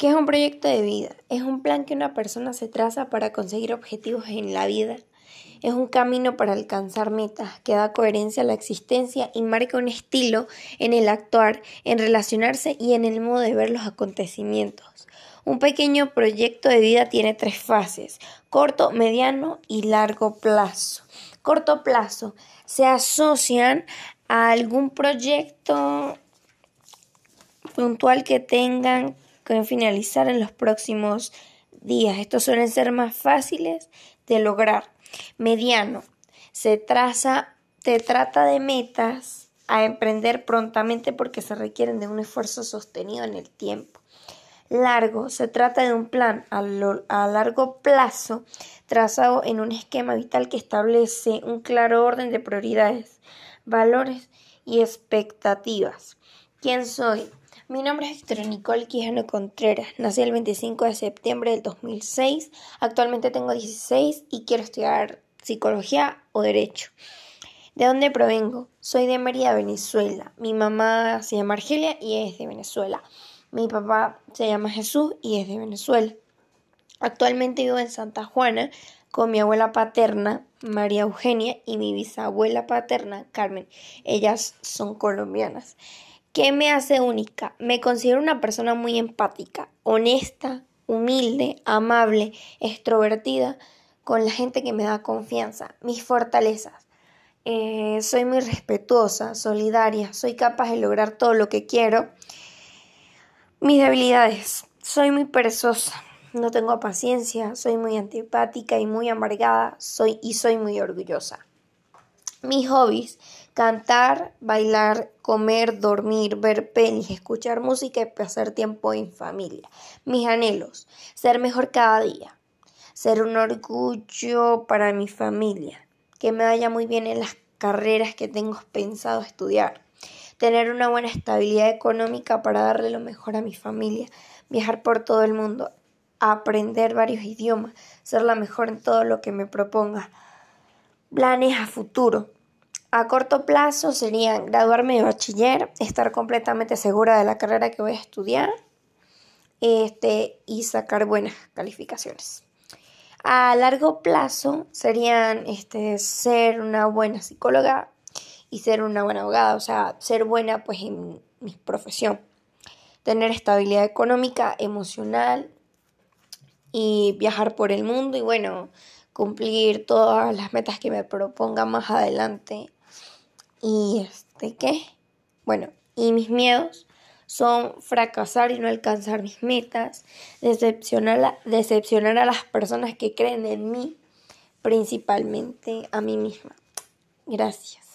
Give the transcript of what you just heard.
¿Qué es un proyecto de vida? Es un plan que una persona se traza para conseguir objetivos en la vida. Es un camino para alcanzar metas que da coherencia a la existencia y marca un estilo en el actuar, en relacionarse y en el modo de ver los acontecimientos. Un pequeño proyecto de vida tiene tres fases, corto, mediano y largo plazo. Corto plazo se asocian a algún proyecto puntual que tengan que finalizar en los próximos días. Estos suelen ser más fáciles de lograr. Mediano. Se traza, trata de metas a emprender prontamente porque se requieren de un esfuerzo sostenido en el tiempo. Largo. Se trata de un plan a largo plazo trazado en un esquema vital que establece un claro orden de prioridades, valores y expectativas. ¿Quién soy? Mi nombre es Héctor Nicole Quijano Contreras. Nací el 25 de septiembre del 2006. Actualmente tengo 16 y quiero estudiar psicología o derecho. ¿De dónde provengo? Soy de Mérida, Venezuela. Mi mamá se llama Argelia y es de Venezuela. Mi papá se llama Jesús y es de Venezuela. Actualmente vivo en Santa Juana con mi abuela paterna, María Eugenia, y mi bisabuela paterna, Carmen. Ellas son colombianas. ¿Qué me hace única? Me considero una persona muy empática, honesta, humilde, amable, extrovertida, con la gente que me da confianza. Mis fortalezas. Eh, soy muy respetuosa, solidaria, soy capaz de lograr todo lo que quiero. Mis debilidades. Soy muy perezosa, no tengo paciencia, soy muy antipática y muy amargada, soy y soy muy orgullosa. Mis hobbies, cantar, bailar, comer, dormir, ver pelis, escuchar música y pasar tiempo en familia. Mis anhelos, ser mejor cada día, ser un orgullo para mi familia, que me vaya muy bien en las carreras que tengo pensado estudiar, tener una buena estabilidad económica para darle lo mejor a mi familia, viajar por todo el mundo, aprender varios idiomas, ser la mejor en todo lo que me proponga Planes a futuro. A corto plazo serían graduarme de bachiller, estar completamente segura de la carrera que voy a estudiar este, y sacar buenas calificaciones. A largo plazo serían este, ser una buena psicóloga y ser una buena abogada, o sea, ser buena pues en mi profesión, tener estabilidad económica, emocional y viajar por el mundo y bueno, cumplir todas las metas que me proponga más adelante. Y este, ¿qué? Bueno, y mis miedos son fracasar y no alcanzar mis metas, decepcionar, decepcionar a las personas que creen en mí, principalmente a mí misma. Gracias.